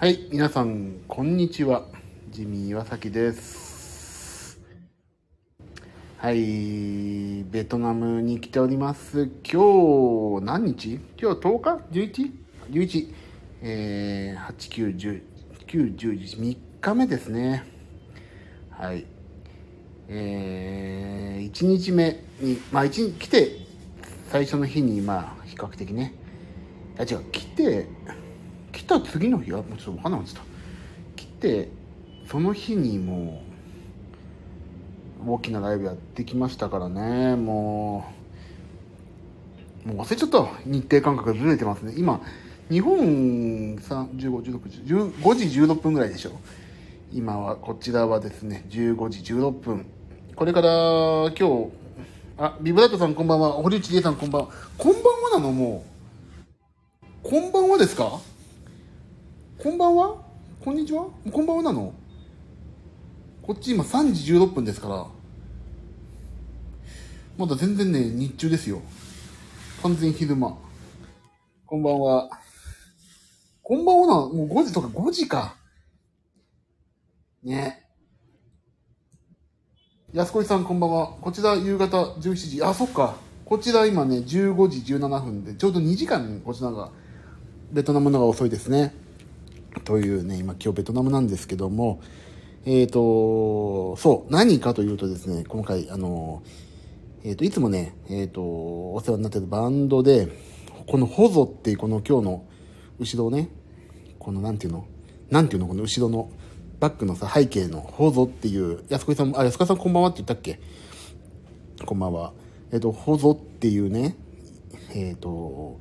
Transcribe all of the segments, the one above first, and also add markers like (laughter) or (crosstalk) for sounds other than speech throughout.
はい、皆さん、こんにちは。ジミー岩崎です。はい、ベトナムに来ております。今日、何日？今日10日 ?11?11、えー、8、9、10、9、10、3日目ですね。はい。えー、1日目に、まあ、一日来て、最初の日に、まあ、比較的ね、あ、違う、来て、た次の日はもうちょっと分かんなくなった来てその日にもう大きなライブやってきましたからね。もうもう忘れちゃった。日程感覚がずれてますね。今日本1516 5時16分ぐらいでしょ。今はこちらはですね15時16分。これから今日あビブラートさんこんばんは。堀内理恵さんこんばんは。こんばんはなの？もう。こんばんはですか？こんばんは？こんにちは？こんばんはなの？こっち今3時16分ですから。まだ全然ね日中ですよ。完全昼間。こんばんは。こんばんはな？もう5時とか5時か。ね。安子さんこんばんは。こちら夕方17時。あそっか。こちら今ね15時17分でちょうど2時間こちらがベトナムのが遅いですね。というね、今今日ベトナムなんですけども、えっ、ー、と、そう、何かというとですね、今回、あの、えっ、ー、と、いつもね、えっ、ー、と、お世話になってるバンドで、このホゾっていうこの今日の後ろをね、このなんていうのなんていうのこの後ろのバックのさ、背景のホゾっていう、安子さん、あ、安子さんこんばんはって言ったっけ？こんばんは。えっ、と、ホゾっていうね、えっ、と、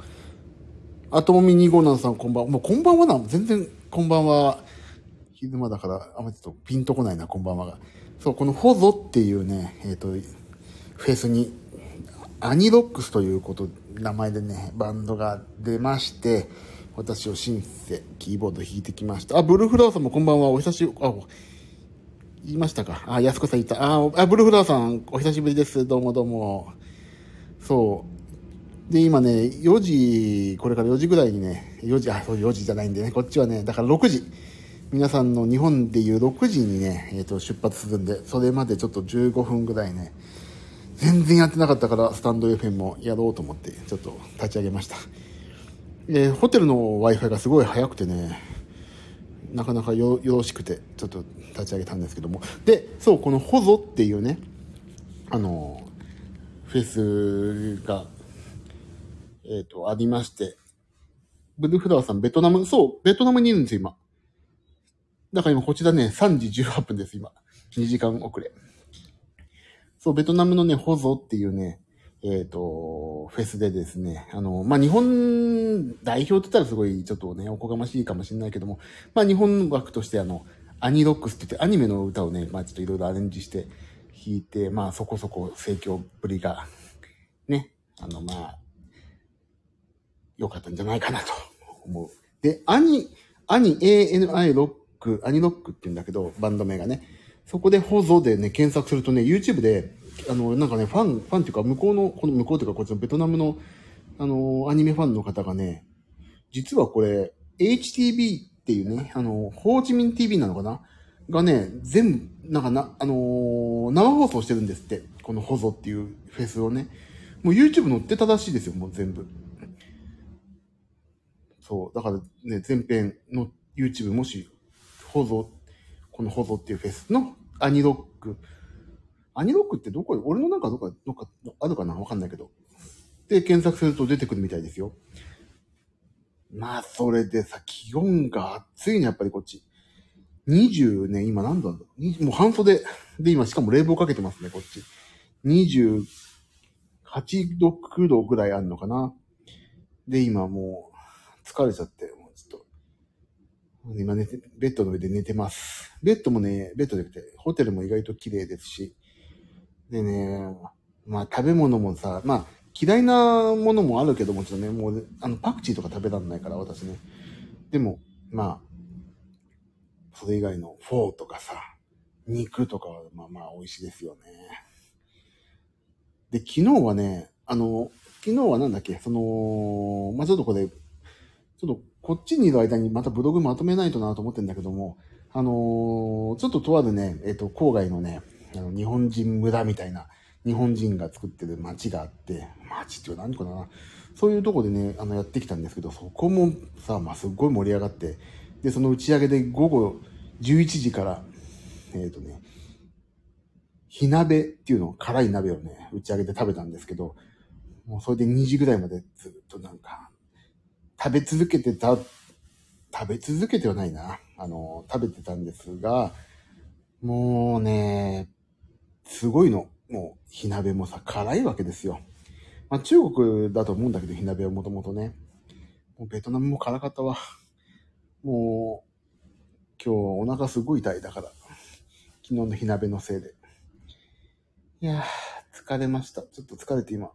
アトモミ2 5 7さんこんばんは。もうこんばんはな。全然こんばんは。昼間だから、あんまりちょっとピンとこないな、こんばんはが。そう、このホゾっていうね、えっ、ー、と、フェスに、アニロックスということ、名前でね、バンドが出まして、私をシンセ、キーボード弾いてきました。あ、ブルーフラワーさんもこんばんは。お久しぶり、あ、言いましたか。あ、安子さん言った。あ、あブルーフラワーさん、お久しぶりです。どうもどうも。そう。で、今ね、4時、これから4時ぐらいにね、4時、あ、そう4時じゃないんでね、こっちはね、だから6時。皆さんの日本でいう6時にね、えっ、ー、と、出発するんで、それまでちょっと15分ぐらいね、全然やってなかったから、スタンド FM もやろうと思って、ちょっと立ち上げました。えー、ホテルの Wi-Fi がすごい早くてね、なかなかよよろしくて、ちょっと立ち上げたんですけども。で、そう、このホゾっていうね、あの、フェスがえっ、ー、と、ありまして。ブルーフラワーさん、ベトナム、そう、ベトナムにいるんですよ、今。だから今、こちらね、3時18分です、今。2時間遅れ。そう、ベトナムのね、ホゾっていうね、えっ、ー、と、フェスでですね、あの、まあ、日本代表って言ったらすごい、ちょっとね、おこがましいかもしれないけども、まあ、日本楽としてあの、アニロックスって言って、アニメの歌をね、まあ、ちょっといろいろアレンジして弾いて、まあ、そこそこ盛況ぶりが、ね、あの、まあ、良かったんじゃないかなと (laughs) 思う。で、アニ、アニ ANI ロック、アニロックって言うんだけど、バンド名がね。そこでホゾでね、検索するとね、YouTube で、あの、なんかね、ファン、ファンっていうか、向こうの、この向こうというか、こっちのベトナムの、あの、アニメファンの方がね、実はこれ、HTV っていうね、あの、ホーチミン TV なのかな？がね、全部、なんかな、あのー、生放送してるんですって。このホゾっていうフェスをね。もう YouTube 載ってたらしいですよ、もう全部。そう。だからね、前編の YouTube もし、保存、この保存っていうフェスのアニロック。アニロックってどこ俺の中どこか、どっかあるかな？わかんないけど。で、検索すると出てくるみたいですよ。まあ、それでさ、気温が暑いね、やっぱりこっち。20ね、今何度なんだ？もう半袖。で、今しかも冷房かけてますね、こっち。28度、9度ぐらいあるのかな。で、今もう、疲れちゃって、もうちょっと。今寝て、ベッドの上で寝てます。ベッドもね、ベッドじゃなくて、ホテルも意外と綺麗ですし。でね、まあ食べ物もさ、まあ嫌いなものもあるけどもちろんね、もう、あの、パクチーとか食べられないから、私ね。でも、まあ、それ以外のフォーとかさ、肉とかは、まあまあ美味しいですよね。で、昨日はね、あの、昨日はなんだっけ、その、まあちょっとこれ、ちょっとこっちにいる間にまたブログまとめないとなと思ってんだけども、あのー、ちょっととあるね、えっ、ー、と、郊外のね、あの日本人村みたいな、日本人が作ってる街があって、街っていう何かな、そういうとこでね、あの、やってきたんですけど、そこもさ、まあ、すっごい盛り上がって、で、その打ち上げで午後11時から、えっ、ー、とね、火鍋っていうの、辛い鍋をね、打ち上げて食べたんですけど、もうそれで2時ぐらいまでずっとなんか、食べ続けてた、食べ続けてはないな。あの、食べてたんですが、もうね、すごいの。もう、火鍋もさ、辛いわけですよ。まあ、中国だと思うんだけど、火鍋はもともとね。もうベトナムも辛かったわ。もう、今日お腹すごい痛いだから。昨日の火鍋のせいで。いやー、疲れました。ちょっと疲れて今。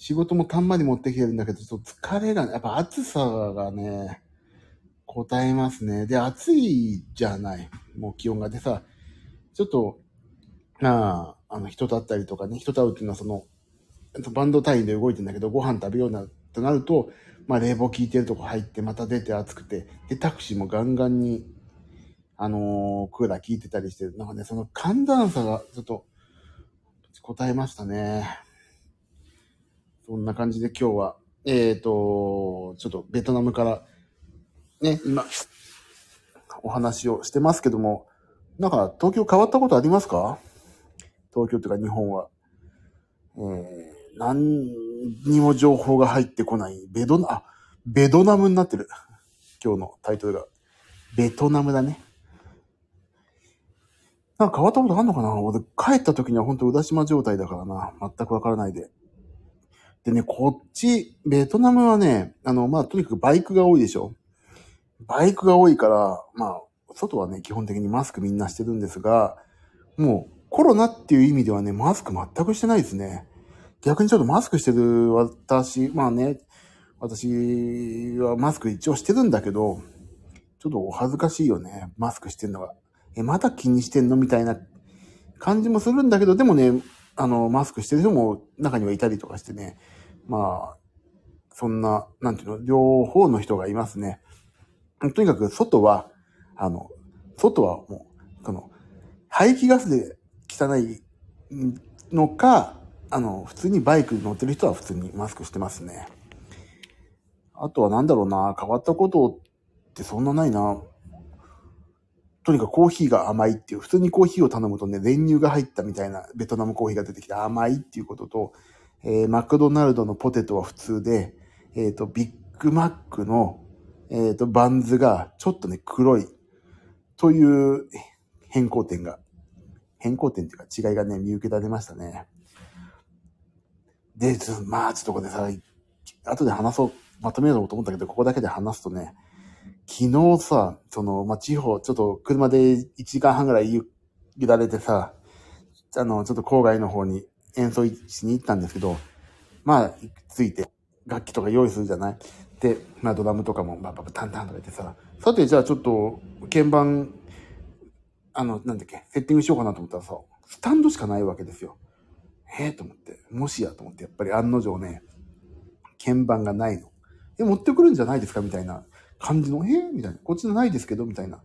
仕事もたんまり持ってきてるんだけど、ちょっと疲れが、ねやっぱ暑さがね、答えますね。で、暑いじゃない。もう気温が。でさ、ちょっと、まあ、あの、人と会ったりとかね、人と会うっていうのはその、バンド単位で動いてんだけど、ご飯食べような、となると、まあ、冷房効いてるとこ入って、また出て暑くて、で、タクシーもガンガンに、あのー、クーラー効いてたりして、なんかね、その寒暖差がちょっと、答えましたね。そんな感じで今日は、えっ、ー、と、ちょっとベトナムから、ね、今、お話をしてますけども、なんか東京変わったことありますか？東京っていうか日本は。えー、何にも情報が入ってこない。ベドナ、あ、ベドナムになってる。今日のタイトルが。ベトナムだね。なんか変わったことあんのかな？俺帰った時には本当宇田島状態だからな。全くわからないで。でね、こっち、ベトナムはね、あの、まあ、とにかくバイクが多いでしょバイクが多いから、まあ、外はね、基本的にマスクみんなしてるんですが、もうコロナっていう意味ではね、マスク全くしてないですね。逆にちょっとマスクしてる私、まあね、私はマスク一応してるんだけど、ちょっとお恥ずかしいよね、マスクしてんのが。え、また気にしてんのみたいな感じもするんだけど、でもね、あの、マスクしてる人も中にはいたりとかしてね、まあ、そんな、なんていうの、両方の人がいますね。とにかく外は、あの、外はもう、この、排気ガスで汚いのか、あの、普通にバイクに乗ってる人は普通にマスクしてますね。あとはなんだろうな、変わったことってそんなないな。とにかくコーヒーが甘いっていう、普通にコーヒーを頼むとね、練乳が入ったみたいなベトナムコーヒーが出てきて甘いっていうことと、えー、マクドナルドのポテトは普通で、えっ、ー、と、ビッグマックの、えっ、ー、と、バンズがちょっとね、黒いという変更点が、変更点っていうか違いがね、見受けられましたね。で、まあ、ちょっとこれさ、後で話そう、まとめようと思ったけど、ここだけで話すとね、昨日さ、その、まあ、地方、ちょっと車で1時間半ぐらい揺られてさ、あの、ちょっと郊外の方に演奏しに行ったんですけど、まあ、ついて、楽器とか用意するじゃない？で、まあ、ドラムとかも、ばばば、タンタンとか言ってさ、さて、じゃあちょっと、鍵盤、あの、なんだっけ、セッティングしようかなと思ったらさ、スタンドしかないわけですよ。ええ、と思って、もしやと思って、やっぱり案の定ね、鍵盤がないの。え、持ってくるんじゃないですか？みたいな感じの、えー、みたいな。こっちのないですけどみたいな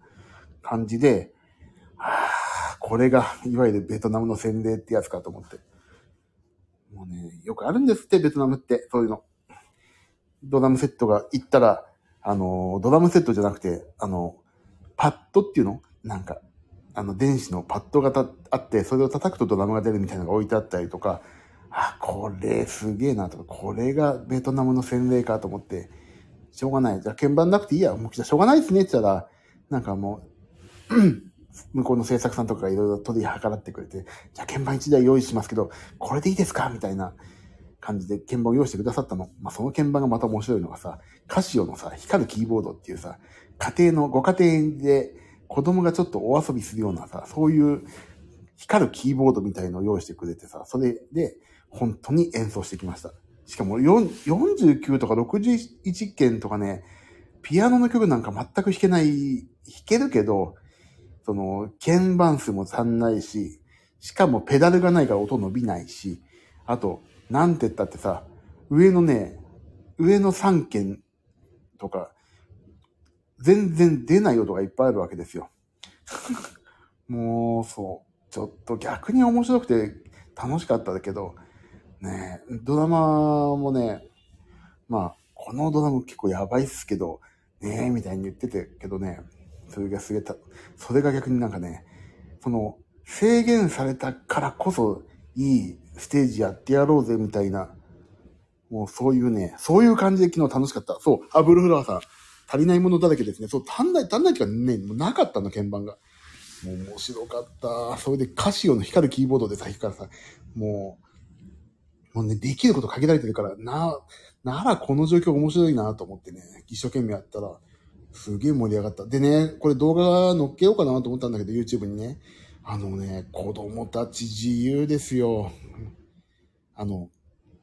感じで、はあ、これが、いわゆるベトナムの洗礼ってやつかと思って。もうね、よくあるんですって、ベトナムって、そういうの。ドラムセットが行ったら、あの、ドラムセットじゃなくて、あの、パッドっていうの？なんか、あの、電子のパッドがあって、それを叩くとドラムが出るみたいなのが置いてあったりとか、あ、これすげえなとか、これがベトナムの洗礼かと思って、しょうがない。じゃあ鍵盤なくていいや。もうじゃあしょうがないですねって言ったら、なんかもう、向こうの制作さんとかがいろいろ取り計らってくれて、じゃあ鍵盤1台用意しますけど、これでいいですかみたいな感じで鍵盤を用意してくださったの。まあ、その鍵盤がまた面白いのがさ、カシオのさ、光るキーボードっていうさ、家庭の、ご家庭で子供がちょっとお遊びするようなさ、そういう光るキーボードみたいのを用意してくれてさ、それで本当に演奏してきました。しかも49とか61件とかね、ピアノの曲なんか全く弾けない、弾けるけど、その、鍵盤数も足んないし、しかもペダルがないから音伸びないし、あと、なんて言ったってさ、上のね、上の3件とか、全然出ない音がいっぱいあるわけですよ。(laughs) もう、そう。ちょっと逆に面白くて楽しかったけど、ねドラマもね、まあ、このドラマ結構やばいっすけど、ねえ、みたいに言っててけどね、それがすげた、それが逆になんかね、その、制限されたからこそいいステージやってやろうぜみたいな、もうそういうね、そういう感じで昨日楽しかった。そう、アブルフラワーさん、足りないものだらけですね。そう、足んない、足んないっていうかね、もうなかったの、鍵盤が。もう面白かった。それでカシオの光るキーボードでさ、光るさ、もう、もうね、できること限られてるから、な、ならこの状況面白いなと思ってね、一生懸命やったら、すげえ盛り上がった。でね、これ動画載っけようかなと思ったんだけど、YouTube にね。あのね、子供たち自由ですよ。あの、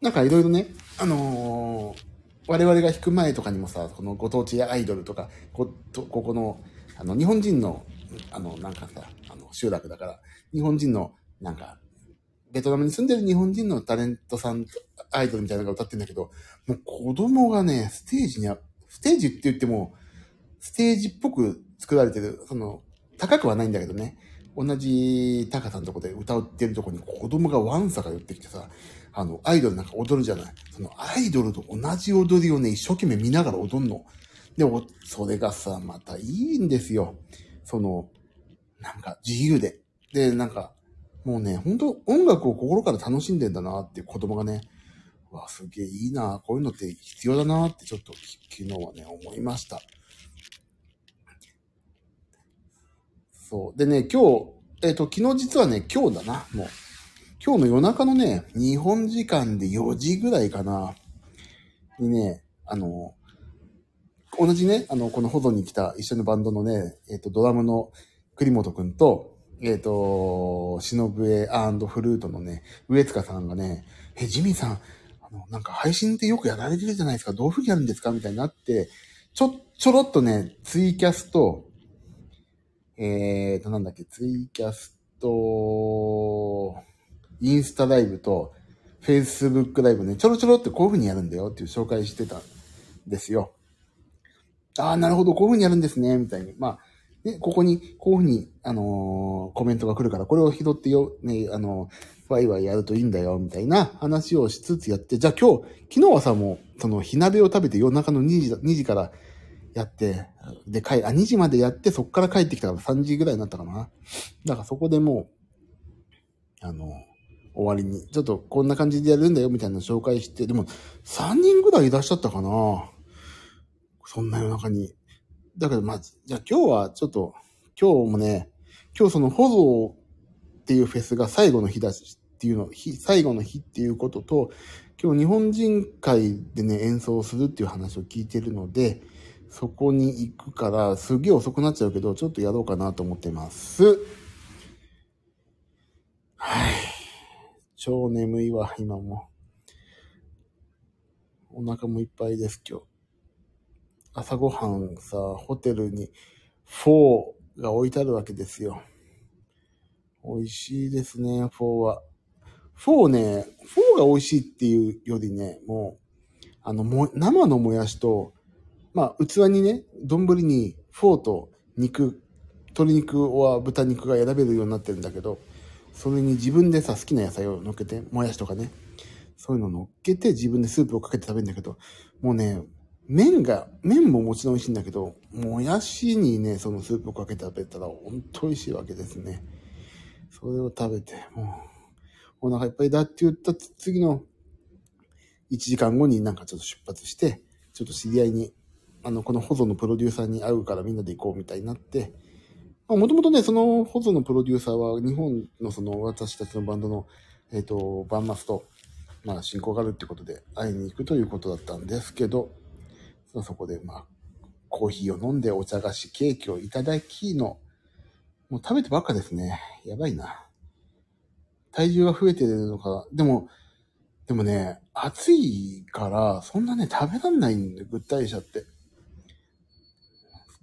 なんかいろいろね、あのー、我々が弾く前とかにもさ、このご当地アイドルとか、こ、ここの、あの、日本人の、あの、なんかさ、あの、集落だから、日本人の、なんか、ベトナムに住んでる日本人のタレントさん、アイドルみたいなのが歌ってるんだけど、もう子供がね、ステージにステージって言っても、ステージっぽく作られてる、その、高くはないんだけどね、同じ高さのとこで歌ってるとこに子供がワンサが寄ってきてさ、あの、アイドルなんか踊るじゃない。そのアイドルと同じ踊りをね、一生懸命見ながら踊んの。で、それがさ、またいいんですよ。その、なんか自由で。で、なんか、もうね、本当音楽を心から楽しんでんだなっていう子供がね、わ、すげえいいな、こういうのって必要だなってちょっと昨日はね、思いました。そう。でね、今日、えっ、ー、と、昨日実はね、今日だな、もう。今日の夜中のね、日本時間で4時ぐらいかな、にね、あの、同じね、あの、この保存に来た一緒のバンドのね、えっ、ー、と、ドラムの栗本くんと、えっ、ー、と、忍笛フルートのね、上塚さんがね、え、ジミーさん、あの、なんか配信ってよくやられてるじゃないですか、どういう風にやるんですかみたいになって、ちょ、ちょろっとね、ツイキャスと、えーと、なんだっけ、ツイキャスト、インスタライブと、フェイスブックライブね、ちょろちょろってこういう風にやるんだよっていう紹介してたんですよ。ああ、なるほど、こういう風にやるんですね、みたいに。まあ、ね、ここに、こういう風に、あのー、コメントが来るから、これを拾ってよ、ね、あのー、ワイワイやるといいんだよ、みたいな話をしつつやって、じゃあ今日、昨日はさ、もう、その、火鍋を食べて夜中の2時、2時からやって、で、帰、あ、2時までやって、そっから帰ってきたから3時ぐらいになったかな。だからそこでもう、あの、終わりに、ちょっとこんな感じでやるんだよ、みたいな紹介して、でも、3人ぐらいいらっしゃったかな。そんな夜中に。だけど、まず、じゃあ今日はちょっと、今日もね、今日その保存っていうフェスが最後の日だし、っていうの、日、最後の日っていうことと、今日日本人会でね、演奏するっていう話を聞いてるので、そこに行くから、すげえ遅くなっちゃうけど、ちょっとやろうかなと思ってます。はい。超眠いわ、今も。お腹もいっぱいです、今日。朝ごはんさ、ホテルにフォーが置いてあるわけですよ。美味しいですね、フォーは。フォーね、フォーが美味しいっていうよりね、もう、あの、も、生のもやしと、まあ、器にね、丼にフォーと肉、鶏肉は豚肉が選べるようになってるんだけど、それに自分でさ、好きな野菜を乗っけて、もやしとかね、そういうの乗っけて自分でスープをかけて食べるんだけど、もうね、麺が、麺ももちろん美味しいんだけど、もやしにね、そのスープをかけて食べたら、ほんと美味しいわけですね。それを食べて、もう、お腹いっぱいだって言った次の1時間後になんかちょっと出発して、ちょっと知り合いにあの、このホゾのプロデューサーに会うからみんなで行こうみたいになって、もともとね、そのホゾのプロデューサーは日本のその私たちのバンドの、えっ、ー、と、バンマスと、まあ、親交があるってことで会いに行くということだったんですけど、そこで、まあ、コーヒーを飲んでお茶菓子、ケーキをいただきの、もう食べてばっかですね。やばいな。体重が増えてるのか。でも、でもね、暑いから、そんなね、食べらんないんで、ぐったりしちゃって。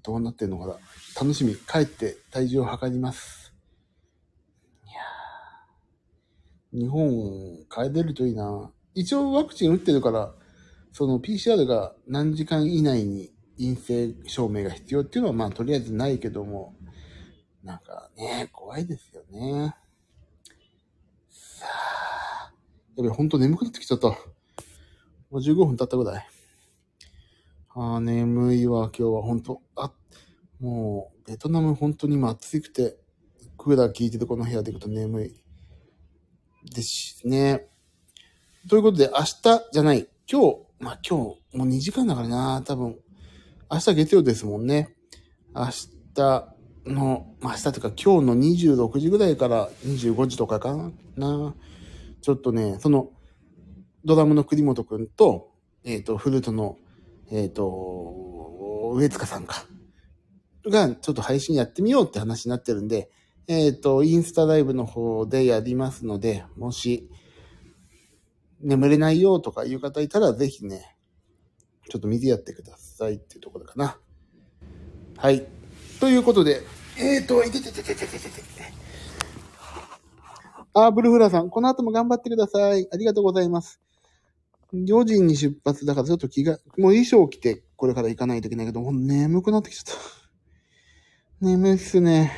どうなってんのかな楽しみ。帰って体重を測ります。いや日本帰れるといいな。一応ワクチン打ってるから、その PCR が何時間以内に陰性証明が必要っていうのは、まあ、とりあえずないけども、なんかね、怖いですよね。さあ、やべ、ほんと眠くなってきちゃった。もう15分経ったぐらい。ああ、眠いわ、今日は本当あ、もう、ベトナム本当に今暑くて、クーラー効いてるこの部屋で行くと眠い。ですね。ということで、明日じゃない、今日、まあ今日、もう2時間だからな、多分。明日月曜ですもんね。明日の、まあ明日というか今日の26時ぐらいから25時とかかな。ちょっとね、その、ドラムの栗本くんと、えっ、ー、と、フルートの、えっ、ー、と、上塚さんか。が、ちょっと配信やってみようって話になってるんで、えっ、ー、と、インスタライブの方でやりますので、もし、眠れないよとかいう方いたら、ぜひね、ちょっと見てやってくださいっていうところかな。はい。ということで、えっ、ー、と、いてててててててて。あ、ブルフラさん、この後も頑張ってください。ありがとうございます。4時に出発だからちょっと気が、もう衣装着てこれから行かないといけないけど、もう眠くなってきちゃった。(laughs) 眠いっすね。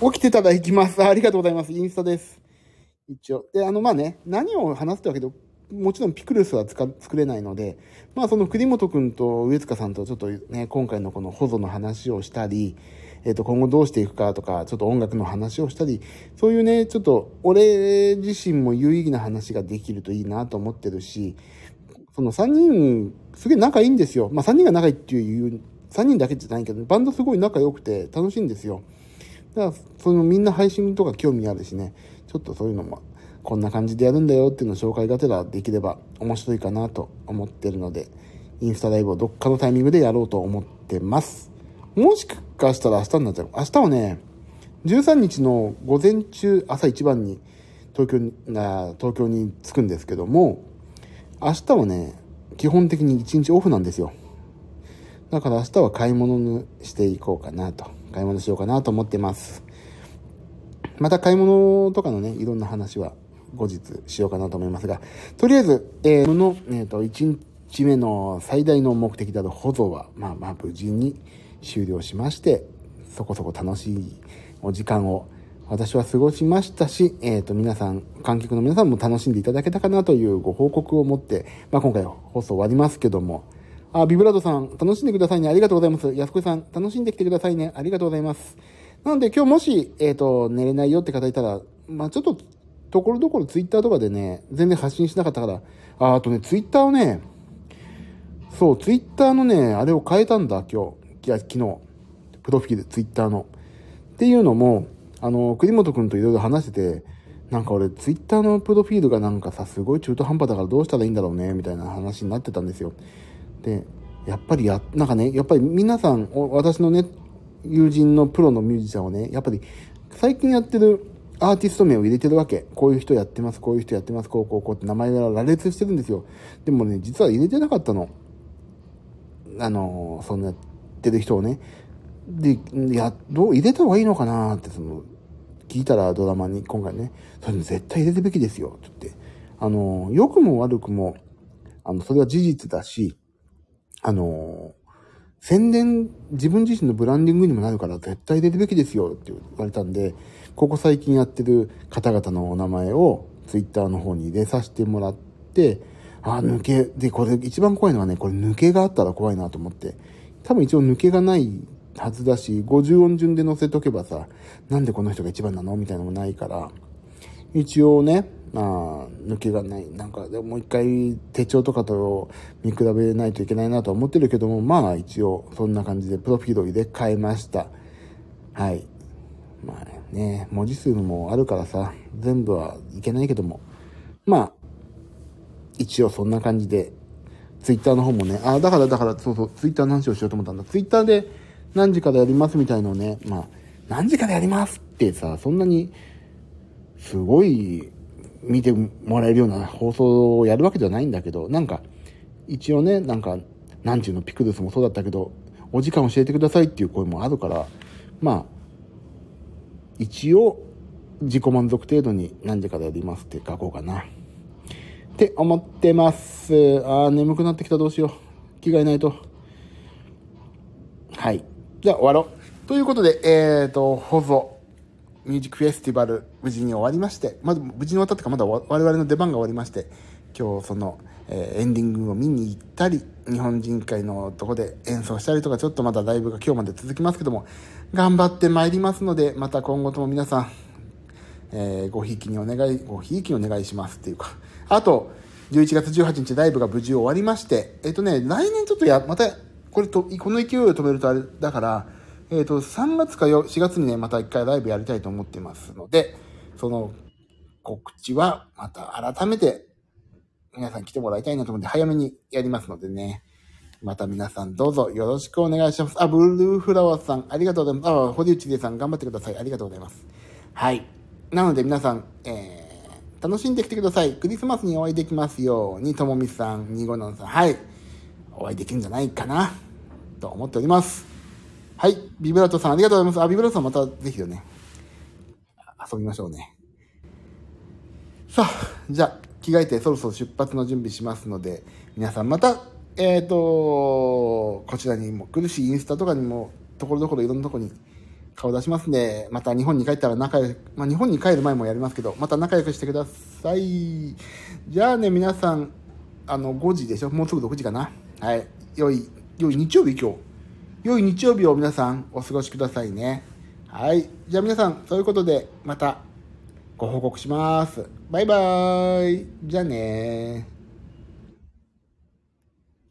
起きてたら行きます。ありがとうございます。インスタです。一応。で、あの、まあね、何を話すってわけで、もちろんピクルスは作れないので、まあその栗本くんと上塚さんとちょっとね、今回のこの保存の話をしたり、えっ、ー、と、今後どうしていくかとか、ちょっと音楽の話をしたり、そういうね、ちょっと俺自身も有意義な話ができるといいなと思ってるし、その3人、すげえ仲いいんですよ。まあ3人が仲いいっていう、3人だけじゃないけど、バンドすごい仲良くて楽しいんですよ。だから、そのみんな配信とか興味あるしね、ちょっとそういうのも、こんな感じでやるんだよっていうのを紹介がてらできれば面白いかなと思ってるので、インスタライブをどっかのタイミングでやろうと思ってます。もしかしたら明日になっちゃう。明日はね、13日の午前中、朝一番に東京に、東京に着くんですけども、明日はね、基本的に1日オフなんですよ。だから明日は買い物にしていこうかなと。買い物しようかなと思ってます。また買い物とかのね、いろんな話は後日しようかなと思いますが、とりあえず、えー、の、えっ、ー、と、1日目の最大の目的である保存は、まあまあ無事に、終了しまして、そこそこ楽しいお時間を私は過ごしましたし、えっ、ー、と、皆さん、観客の皆さんも楽しんでいただけたかなというご報告を持って、まあ、今回放送終わりますけども、あ、ビブラードさん、楽しんでくださいね。ありがとうございます。安子さん、楽しんできてくださいね。ありがとうございます。なので、今日もし、えっ、ー、と、寝れないよって方いたら、まあ、ちょっと、ところどころツイッターとかでね、全然発信しなかったから、あ、あとね、ツイッターをね、そう、ツイッターのね、あれを変えたんだ、今日。いや、昨日。プロフィール、ツイッターの。っていうのも、あの、栗本くんといろいろ話してて、なんか俺、ツイッターのプロフィールがなんかさ、すごい中途半端だからどうしたらいいんだろうね、みたいな話になってたんですよ。で、やっぱりや、なんかね、やっぱり皆さん、私のね、友人のプロのミュージシャンをね、やっぱり最近やってるアーティスト名を入れてるわけ。こういう人やってます、こういう人やってます、こうこうこうって名前が羅列してるんですよ。でもね、実は入れてなかったの。あの、そんなやってる人をね。で、や、どう、入れた方がいいのかなって、その、聞いたらドラマに今回ね、それ絶対入れるべきですよ、って言って。あの、良くも悪くも、あの、それは事実だし、あの、宣伝、自分自身のブランディングにもなるから絶対入れるべきですよって言われたんで、ここ最近やってる方々のお名前をツイッターの方に入れさせてもらって、あ、抜け、で、これ一番怖いのはね、これ抜けがあったら怖いなと思って、多分一応抜けがないはずだし、50音順で載せとけばさ、なんでこの人が一番なの？みたいなのもないから、一応ね、まあ、抜けがない。なんか、でももう一回手帳とかと見比べないといけないなと思ってるけども、まあ一応そんな感じでプロフィールを入れ替えました。はい。まあね、文字数もあるからさ、全部はいけないけども、まあ、一応そんな感じで、ツイッターの方もね、あ、だからだから、そうそう、ツイッターの話をしようと思ったんだ。ツイッターで、何時からやりますみたいのをね、まあ、何時からやりますってさ、そんなに、すごい見てもらえるような放送をやるわけじゃないんだけど、なんか、一応ね、なんか、なんちゅうのピクルスもそうだったけど、お時間教えてくださいっていう声もあるから、まあ、一応、自己満足程度に何時からやりますって書こうかな。って思ってます。あー、眠くなってきたどうしよう。着替えないと。はい。じゃあ終わろう。ということで、えっ、ー、と、放送、ミュージックフェスティバル、無事に終わりまして、まだ、無事に終わったっていうか、まだ我々の出番が終わりまして、今日その、えー、エンディングを見に行ったり、日本人会のとこで演奏したりとか、ちょっとまだライブが今日まで続きますけども、頑張ってまいりますので、また今後とも皆さん、えー、ごひいきにお願い、ごひいきにお願いしますっていうか、あと、11月18日ライブが無事終わりまして、えっ、とね、来年ちょっとや、また、これと、この勢いを止めるとあれだから、えっ、ー、と、3月か4月にね、また一回ライブやりたいと思ってますので、その告知はまた改めて皆さん来てもらいたいなと思って早めにやりますのでね。また皆さんどうぞよろしくお願いします。あ、ブルーフラワーさん、ありがとうございます。あ、堀内さん、頑張ってください。ありがとうございます。はい。なので皆さん、えー、楽しんできてください。クリスマスにお会いできますように、ともみさん、にごのんさん、はい。お会いできるんじゃないかな、と思っております。はい。ビブラートさん、ありがとうございます。あ、ビブラートさんまたぜひよね、遊びましょうね。さあ、じゃあ、着替えてそろそろ出発の準備しますので、皆さんまた、えっ、ー、と、こちらにも来るし、インスタとかにも、ところどころいろんなとこに顔出しますんで、また日本に帰ったら仲良く、まあ、日本に帰る前もやりますけど、また仲良くしてください。じゃあね、皆さん、あの、5時でしょ？もうすぐ6時かな？はい。良い、良い日曜日今日。良い日曜日を皆さんお過ごしくださいね。はい。じゃあ皆さん、そういうことで、またご報告します。バイバーイ。じゃあね